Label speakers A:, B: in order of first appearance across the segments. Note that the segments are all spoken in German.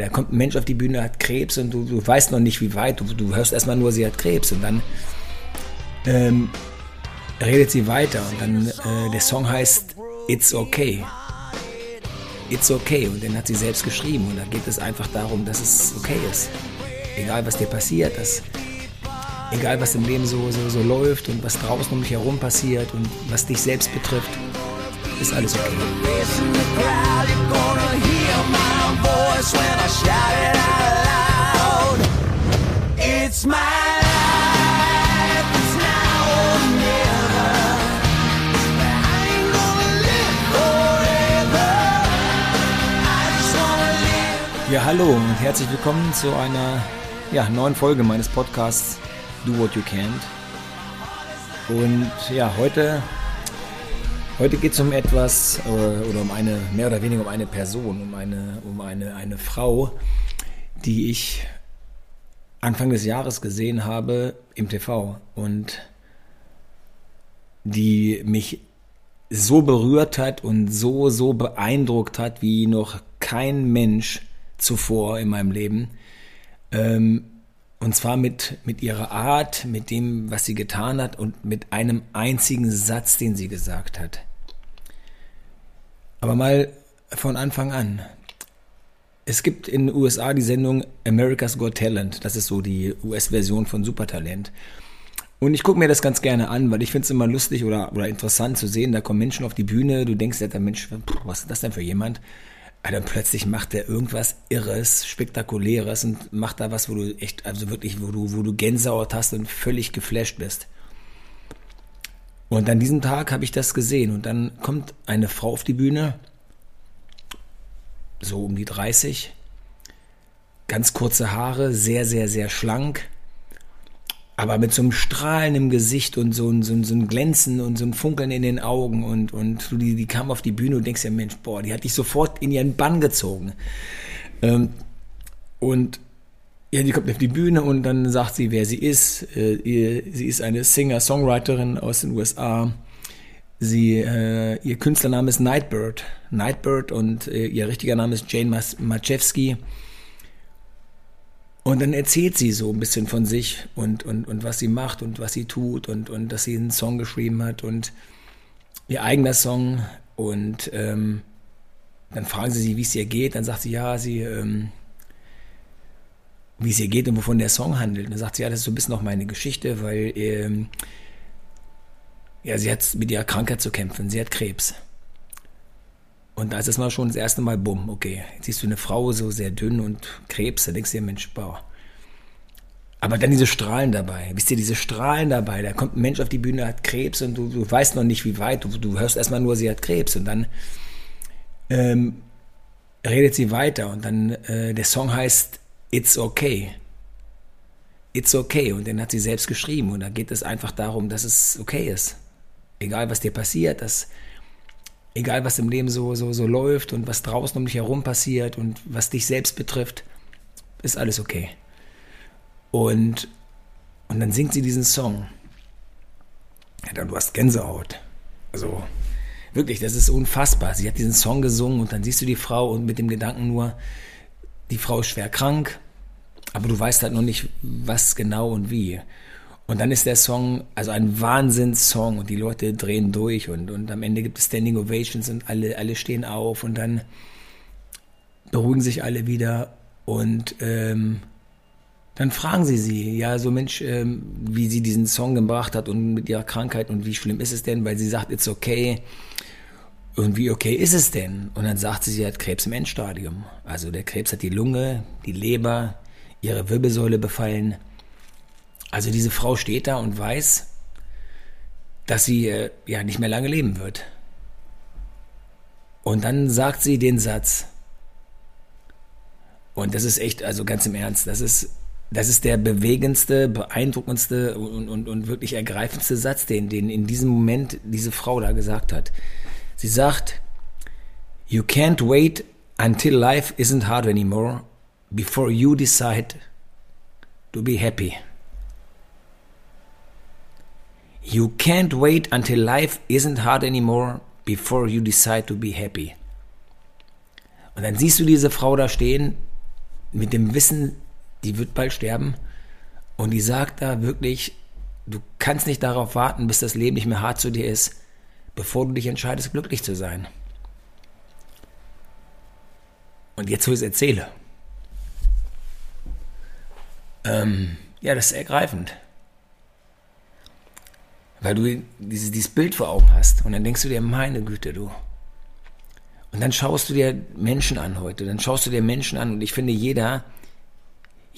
A: Da kommt ein Mensch auf die Bühne, hat Krebs und du, du weißt noch nicht, wie weit. Du, du hörst erstmal nur, sie hat Krebs und dann ähm, redet sie weiter und dann äh, der Song heißt It's Okay. It's Okay und den hat sie selbst geschrieben und da geht es einfach darum, dass es okay ist. Egal was dir passiert, dass egal was im Leben so, so, so läuft und was draußen um dich herum passiert und was dich selbst betrifft, ist alles okay. It's my Ja, hallo und herzlich willkommen zu einer ja, neuen Folge meines Podcasts Do What You Can't. Und ja, heute, heute geht es um etwas oder, äh, oder um eine, mehr oder weniger um eine Person, um eine, um eine, eine Frau, die ich Anfang des Jahres gesehen habe im TV und die mich so berührt hat und so, so beeindruckt hat, wie noch kein Mensch zuvor in meinem Leben. Ähm, und zwar mit, mit ihrer Art, mit dem, was sie getan hat und mit einem einzigen Satz, den sie gesagt hat. Aber mal von Anfang an. Es gibt in den USA die Sendung America's Got Talent. Das ist so die US-Version von Supertalent. Und ich gucke mir das ganz gerne an, weil ich finde es immer lustig oder, oder interessant zu sehen. Da kommen Menschen auf die Bühne, du denkst, der Mensch, was ist das denn für jemand? dann plötzlich macht er irgendwas Irres, Spektakuläres und macht da was, wo du echt, also wirklich, wo du, wo du Gänsehaut hast und völlig geflasht bist. Und an diesem Tag habe ich das gesehen und dann kommt eine Frau auf die Bühne, so um die 30, ganz kurze Haare, sehr, sehr, sehr schlank, aber mit so einem Strahlen im Gesicht und so ein, so so ein Glänzen und so ein Funkeln in den Augen und, und die, die kam auf die Bühne und denkst ja, Mensch, boah, die hat dich sofort in ihren Bann gezogen. Ähm, und ja, die kommt auf die Bühne und dann sagt sie, wer sie ist. Äh, sie ist eine Singer-Songwriterin aus den USA. Sie, äh, ihr Künstlername ist Nightbird. Nightbird und äh, ihr richtiger Name ist Jane Machewski. Und dann erzählt sie so ein bisschen von sich und, und, und was sie macht und was sie tut und, und dass sie einen Song geschrieben hat und ihr eigener Song. Und ähm, dann fragen sie sie, wie es ihr geht. Dann sagt sie, ja, sie, ähm, wie es ihr geht und wovon der Song handelt. Und dann sagt sie, ja, das ist so ein bisschen auch meine Geschichte, weil ähm, ja, sie hat mit ihrer Krankheit zu kämpfen. Sie hat Krebs. Und da ist es mal schon das erste Mal, bumm, okay, jetzt siehst du eine Frau so sehr dünn und Krebs, da denkst du dir, Mensch, boah. Aber dann diese Strahlen dabei, wisst ihr, diese Strahlen dabei, da kommt ein Mensch auf die Bühne, hat Krebs und du, du weißt noch nicht, wie weit, du, du hörst erstmal nur, sie hat Krebs und dann ähm, redet sie weiter und dann äh, der Song heißt It's Okay. It's Okay und den hat sie selbst geschrieben und da geht es einfach darum, dass es okay ist. Egal was dir passiert, dass egal was im Leben so, so, so läuft und was draußen um dich herum passiert und was dich selbst betrifft, ist alles okay. Und, und dann singt sie diesen Song. Ja, du hast Gänsehaut. Also wirklich, das ist unfassbar. Sie hat diesen Song gesungen und dann siehst du die Frau und mit dem Gedanken nur, die Frau ist schwer krank, aber du weißt halt noch nicht, was genau und wie. Und dann ist der Song, also ein Wahnsinnssong und die Leute drehen durch und, und am Ende gibt es Standing Ovations und alle, alle stehen auf und dann beruhigen sich alle wieder und ähm, dann fragen sie sie, ja, so Mensch, ähm, wie sie diesen Song gebracht hat und mit ihrer Krankheit und wie schlimm ist es denn, weil sie sagt, it's okay. Und wie okay ist es denn? Und dann sagt sie, sie hat Krebs im Endstadium. Also der Krebs hat die Lunge, die Leber, ihre Wirbelsäule befallen also diese Frau steht da und weiß, dass sie äh, ja nicht mehr lange leben wird. Und dann sagt sie den Satz. Und das ist echt, also ganz im Ernst, das ist, das ist der bewegendste, beeindruckendste und, und, und wirklich ergreifendste Satz, den, den in diesem Moment diese Frau da gesagt hat. Sie sagt, You can't wait until life isn't hard anymore before you decide to be happy. You can't wait until life isn't hard anymore before you decide to be happy. Und dann siehst du diese Frau da stehen mit dem Wissen, die wird bald sterben. Und die sagt da wirklich, du kannst nicht darauf warten, bis das Leben nicht mehr hart zu dir ist, bevor du dich entscheidest, glücklich zu sein. Und jetzt, wo ich es erzähle. Ähm, ja, das ist ergreifend. Weil du dieses, dieses Bild vor Augen hast. Und dann denkst du dir, meine Güte, du. Und dann schaust du dir Menschen an heute. Dann schaust du dir Menschen an. Und ich finde, jeder,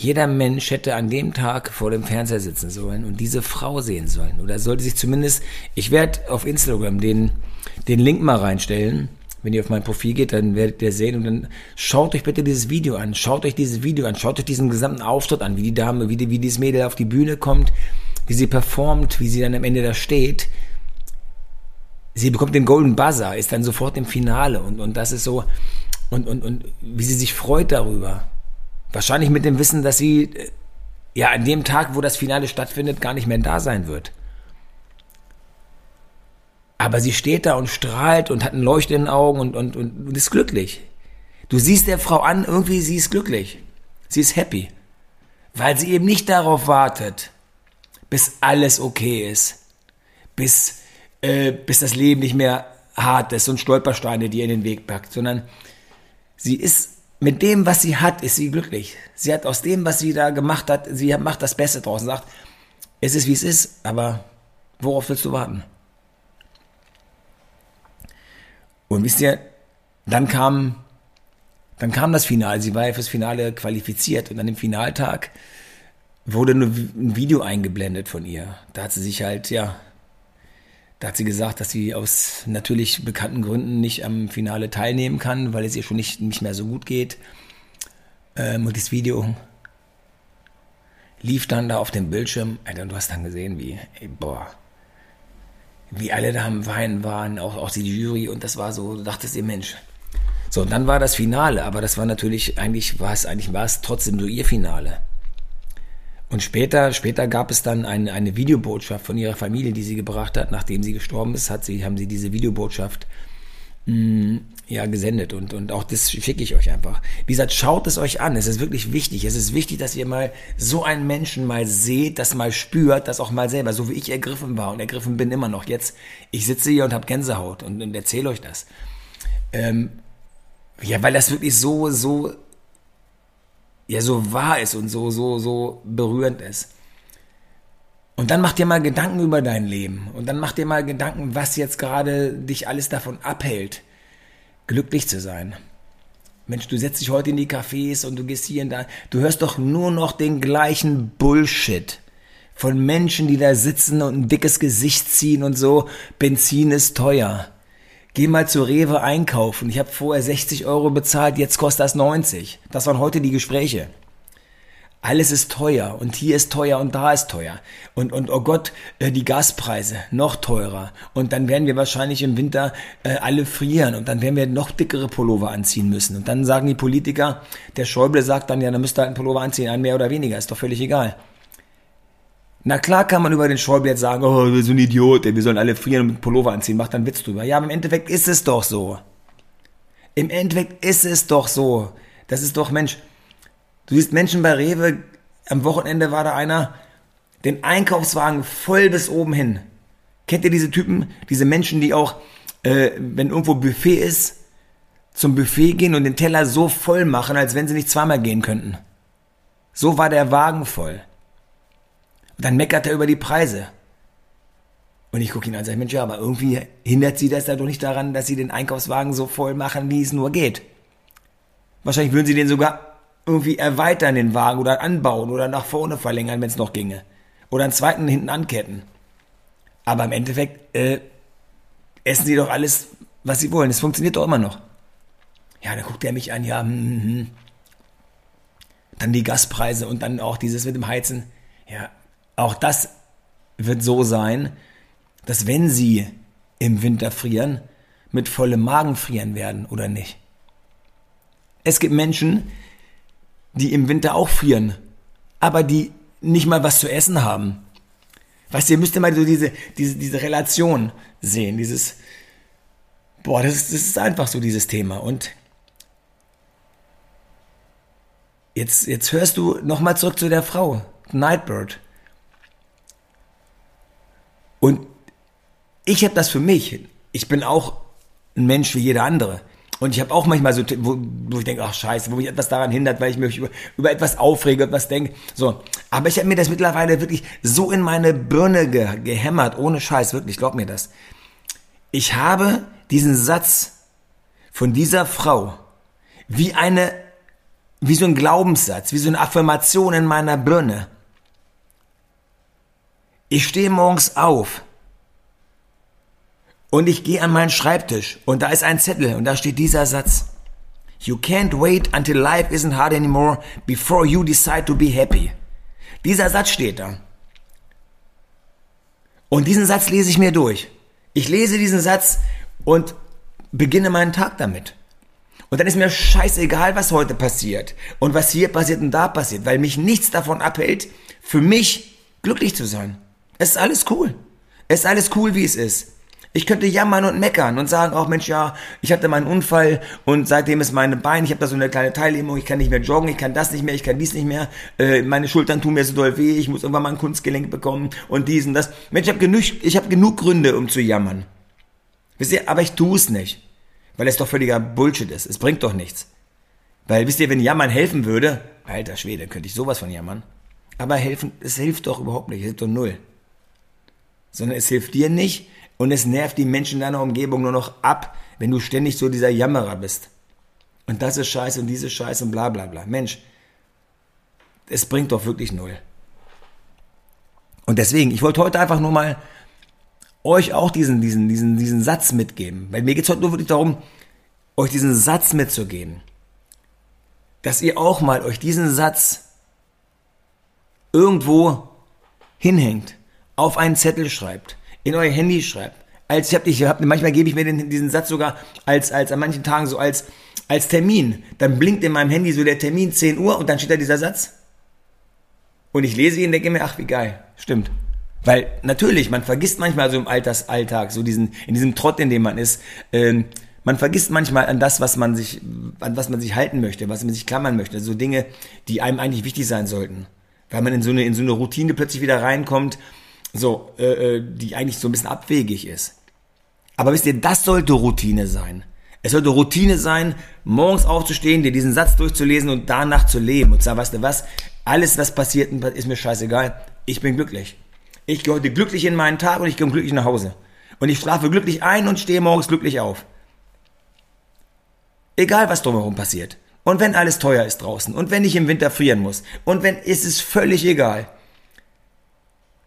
A: jeder Mensch hätte an dem Tag vor dem Fernseher sitzen sollen und diese Frau sehen sollen. Oder sollte sich zumindest, ich werde auf Instagram den, den Link mal reinstellen. Wenn ihr auf mein Profil geht, dann werdet ihr sehen und dann schaut euch bitte dieses Video an. Schaut euch dieses Video an. Schaut euch diesen gesamten Auftritt an, wie die Dame, wie, die, wie dieses Mädel auf die Bühne kommt, wie sie performt, wie sie dann am Ende da steht. Sie bekommt den Golden Buzzer, ist dann sofort im Finale und, und das ist so, und, und, und wie sie sich freut darüber. Wahrscheinlich mit dem Wissen, dass sie äh, ja an dem Tag, wo das Finale stattfindet, gar nicht mehr da sein wird. Aber sie steht da und strahlt und hat ein Leuchten in den Augen und, und, und, ist glücklich. Du siehst der Frau an, irgendwie sie ist glücklich. Sie ist happy. Weil sie eben nicht darauf wartet, bis alles okay ist. Bis, äh, bis das Leben nicht mehr hart ist und Stolpersteine, die ihr in den Weg packt, sondern sie ist mit dem, was sie hat, ist sie glücklich. Sie hat aus dem, was sie da gemacht hat, sie macht das Beste draus und sagt, es ist wie es ist, aber worauf willst du warten? Und wisst ihr, dann kam, dann kam das Finale. Sie war ja fürs Finale qualifiziert und an dem Finaltag wurde ein Video eingeblendet von ihr. Da hat sie sich halt, ja, da hat sie gesagt, dass sie aus natürlich bekannten Gründen nicht am Finale teilnehmen kann, weil es ihr schon nicht, nicht mehr so gut geht. Ähm, und das Video lief dann da auf dem Bildschirm. Alter, du hast dann gesehen, wie, ey, boah, wie alle da am Weinen waren, auch, auch die Jury. Und das war so, du dachtest dir, Mensch. So, und dann war das Finale, aber das war natürlich, eigentlich war es, eigentlich war es trotzdem so ihr Finale. Und später, später gab es dann eine, eine Videobotschaft von ihrer Familie, die sie gebracht hat, nachdem sie gestorben ist, hat sie, haben sie diese Videobotschaft mh, mm, ja gesendet und, und auch das schicke ich euch einfach. Wie gesagt, schaut es euch an. Es ist wirklich wichtig. Es ist wichtig, dass ihr mal so einen Menschen mal seht, das mal spürt, das auch mal selber, so wie ich ergriffen war und ergriffen bin immer noch. Jetzt, ich sitze hier und habe Gänsehaut und, und erzähle euch das. Ähm, ja, weil das wirklich so, so ja so wahr ist und so, so, so berührend ist. Und dann mach dir mal Gedanken über dein Leben. Und dann mach dir mal Gedanken, was jetzt gerade dich alles davon abhält, glücklich zu sein. Mensch, du setzt dich heute in die Cafés und du gehst hier und da. Du hörst doch nur noch den gleichen Bullshit von Menschen, die da sitzen und ein dickes Gesicht ziehen und so. Benzin ist teuer. Geh mal zu Rewe einkaufen. Ich habe vorher 60 Euro bezahlt, jetzt kostet das 90. Das waren heute die Gespräche. Alles ist teuer und hier ist teuer und da ist teuer. Und, und oh Gott, äh, die Gaspreise noch teurer. Und dann werden wir wahrscheinlich im Winter äh, alle frieren und dann werden wir noch dickere Pullover anziehen müssen. Und dann sagen die Politiker, der Schäuble sagt dann, ja, dann müsst ihr halt einen Pullover anziehen, ein mehr oder weniger, ist doch völlig egal. Na klar kann man über den Schäuble jetzt sagen, oh, wir sind ein Idiot, wir sollen alle frieren und Pullover anziehen, macht dann Witz drüber. Ja, aber im Endeffekt ist es doch so. Im Endeffekt ist es doch so. Das ist doch, Mensch, du siehst Menschen bei Rewe, am Wochenende war da einer, den Einkaufswagen voll bis oben hin. Kennt ihr diese Typen, diese Menschen, die auch, äh, wenn irgendwo Buffet ist, zum Buffet gehen und den Teller so voll machen, als wenn sie nicht zweimal gehen könnten. So war der Wagen voll. Dann meckert er über die Preise. Und ich gucke ihn an und sage, Mensch, ja, aber irgendwie hindert sie das ja doch nicht daran, dass sie den Einkaufswagen so voll machen, wie es nur geht. Wahrscheinlich würden sie den sogar irgendwie erweitern, den Wagen, oder anbauen oder nach vorne verlängern, wenn es noch ginge. Oder einen zweiten hinten anketten. Aber im Endeffekt äh, essen sie doch alles, was sie wollen. Es funktioniert doch immer noch. Ja, dann guckt er mich an, ja, hm, hm, hm. Dann die Gaspreise und dann auch dieses mit dem Heizen. Ja, auch das wird so sein, dass wenn sie im Winter frieren, mit vollem Magen frieren werden oder nicht. Es gibt Menschen, die im Winter auch frieren, aber die nicht mal was zu essen haben. Weißt du, ihr müsst immer so diese, diese, diese Relation sehen, dieses, boah, das ist, das ist einfach so dieses Thema. Und jetzt, jetzt hörst du nochmal zurück zu der Frau, Nightbird. Und ich habe das für mich. Ich bin auch ein Mensch wie jeder andere. Und ich habe auch manchmal so, wo, wo ich denke, ach scheiße, wo mich etwas daran hindert, weil ich mich über, über etwas aufrege, etwas denke. So, aber ich habe mir das mittlerweile wirklich so in meine Birne ge, gehämmert, ohne Scheiß, wirklich, glaub mir das. Ich habe diesen Satz von dieser Frau wie eine, wie so ein Glaubenssatz, wie so eine Affirmation in meiner Birne. Ich stehe morgens auf und ich gehe an meinen Schreibtisch und da ist ein Zettel und da steht dieser Satz. You can't wait until life isn't hard anymore before you decide to be happy. Dieser Satz steht da. Und diesen Satz lese ich mir durch. Ich lese diesen Satz und beginne meinen Tag damit. Und dann ist mir scheißegal, was heute passiert und was hier passiert und da passiert, weil mich nichts davon abhält, für mich glücklich zu sein. Es ist alles cool. Es ist alles cool, wie es ist. Ich könnte jammern und meckern und sagen, auch oh Mensch, ja, ich hatte meinen Unfall und seitdem ist meine Bein, ich habe da so eine kleine Teillähmung, ich kann nicht mehr joggen, ich kann das nicht mehr, ich kann dies nicht mehr, äh, meine Schultern tun mir so doll weh, ich muss irgendwann mal ein Kunstgelenk bekommen und dies und das. Mensch, ich habe genug, ich habe genug Gründe, um zu jammern. Wisst ihr, aber ich tue es nicht, weil es doch völliger Bullshit ist. Es bringt doch nichts. Weil, wisst ihr, wenn Jammern helfen würde, alter Schwede, könnte ich sowas von jammern. Aber helfen, es hilft doch überhaupt nicht, es hilft doch null sondern es hilft dir nicht und es nervt die Menschen in deiner Umgebung nur noch ab, wenn du ständig so dieser Jammerer bist. Und das ist scheiße und diese scheiße und bla bla bla. Mensch, es bringt doch wirklich null. Und deswegen, ich wollte heute einfach nur mal euch auch diesen, diesen, diesen, diesen Satz mitgeben. Weil mir geht es heute nur wirklich darum, euch diesen Satz mitzugeben. Dass ihr auch mal euch diesen Satz irgendwo hinhängt auf einen Zettel schreibt, in euer Handy schreibt. Als ich habe, ich hab, manchmal gebe ich mir den, diesen Satz sogar als, als an manchen Tagen so als, als Termin. Dann blinkt in meinem Handy so der Termin 10 Uhr und dann steht da dieser Satz. Und ich lese ihn und denke mir, ach, wie geil. Stimmt. Weil natürlich, man vergisst manchmal so im Altersalltag, so diesen, in diesem Trott, in dem man ist, ähm, man vergisst manchmal an das, was man sich, an was man sich halten möchte, was man sich klammern möchte. So Dinge, die einem eigentlich wichtig sein sollten. Weil man in so eine, in so eine Routine plötzlich wieder reinkommt, so, äh, äh, die eigentlich so ein bisschen abwegig ist. Aber wisst ihr, das sollte Routine sein. Es sollte Routine sein, morgens aufzustehen, dir diesen Satz durchzulesen und danach zu leben. Und sagen, weißt du was, alles, was passiert, ist mir scheißegal. Ich bin glücklich. Ich gehe heute glücklich in meinen Tag und ich gehe glücklich nach Hause. Und ich schlafe glücklich ein und stehe morgens glücklich auf. Egal, was drumherum passiert. Und wenn alles teuer ist draußen. Und wenn ich im Winter frieren muss. Und wenn, ist es völlig egal.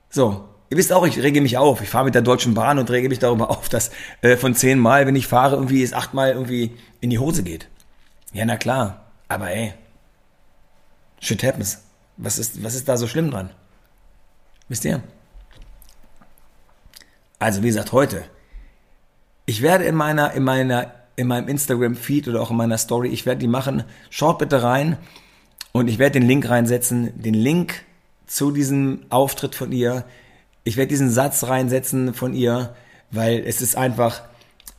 A: So, Ihr wisst auch, ich rege mich auf. Ich fahre mit der Deutschen Bahn und rege mich darüber auf, dass äh, von zehn Mal, wenn ich fahre, irgendwie es achtmal irgendwie in die Hose geht. Ja, na klar. Aber ey, shit happens. Was ist, was ist da so schlimm dran? Wisst ihr? Also, wie gesagt, heute. Ich werde in meiner, in meiner, in meinem Instagram-Feed oder auch in meiner Story, ich werde die machen. Schaut bitte rein und ich werde den Link reinsetzen. Den Link zu diesem Auftritt von ihr ich werde diesen Satz reinsetzen von ihr, weil es ist einfach,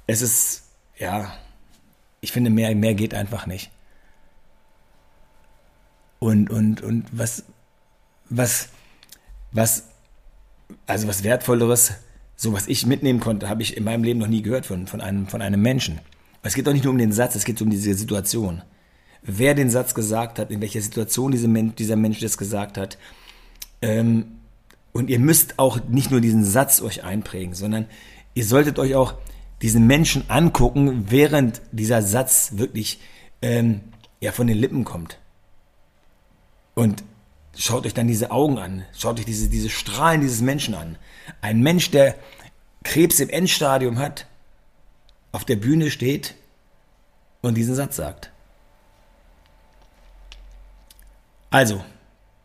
A: es ist, ja, ich finde, mehr, mehr geht einfach nicht. Und, und, und was, was, was, also was Wertvolleres, so was ich mitnehmen konnte, habe ich in meinem Leben noch nie gehört von, von, einem, von einem Menschen. Es geht doch nicht nur um den Satz, es geht um diese Situation. Wer den Satz gesagt hat, in welcher Situation diese Men dieser Mensch das gesagt hat, ähm, und ihr müsst auch nicht nur diesen Satz euch einprägen, sondern ihr solltet euch auch diesen Menschen angucken, während dieser Satz wirklich ähm, ja, von den Lippen kommt. Und schaut euch dann diese Augen an, schaut euch diese, diese Strahlen dieses Menschen an. Ein Mensch, der Krebs im Endstadium hat, auf der Bühne steht und diesen Satz sagt. Also,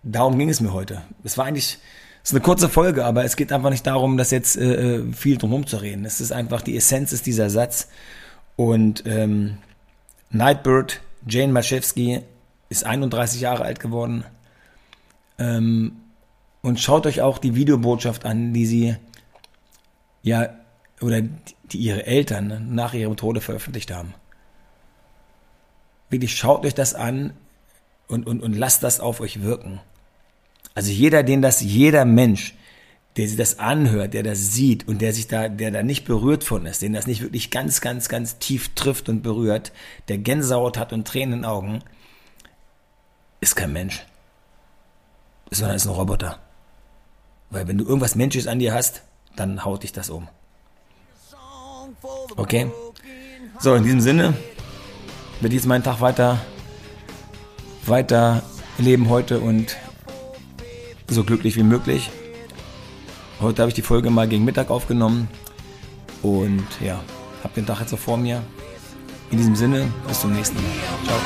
A: darum ging es mir heute. Es war eigentlich ist eine kurze Folge, aber es geht einfach nicht darum, dass jetzt äh, äh, viel drumherum zu reden. Es ist einfach, die Essenz ist dieser Satz. Und ähm, Nightbird, Jane Maschewski, ist 31 Jahre alt geworden. Ähm, und schaut euch auch die Videobotschaft an, die sie ja, oder die ihre Eltern nach ihrem Tode veröffentlicht haben. Wirklich, schaut euch das an. und, und, und lasst das auf euch wirken. Also jeder, den das, jeder Mensch, der sich das anhört, der das sieht und der sich da, der da nicht berührt von ist, den das nicht wirklich ganz, ganz, ganz tief trifft und berührt, der Gänsehaut hat und Tränen in den Augen, ist kein Mensch, sondern ist ein Roboter. Weil wenn du irgendwas Menschliches an dir hast, dann haut dich das um. Okay? So, in diesem Sinne werde ich jetzt meinen Tag weiter, weiter leben heute und so glücklich wie möglich. Heute habe ich die Folge mal gegen Mittag aufgenommen und ja, habe den Tag jetzt so vor mir. In diesem Sinne, bis zum nächsten Mal. Ciao.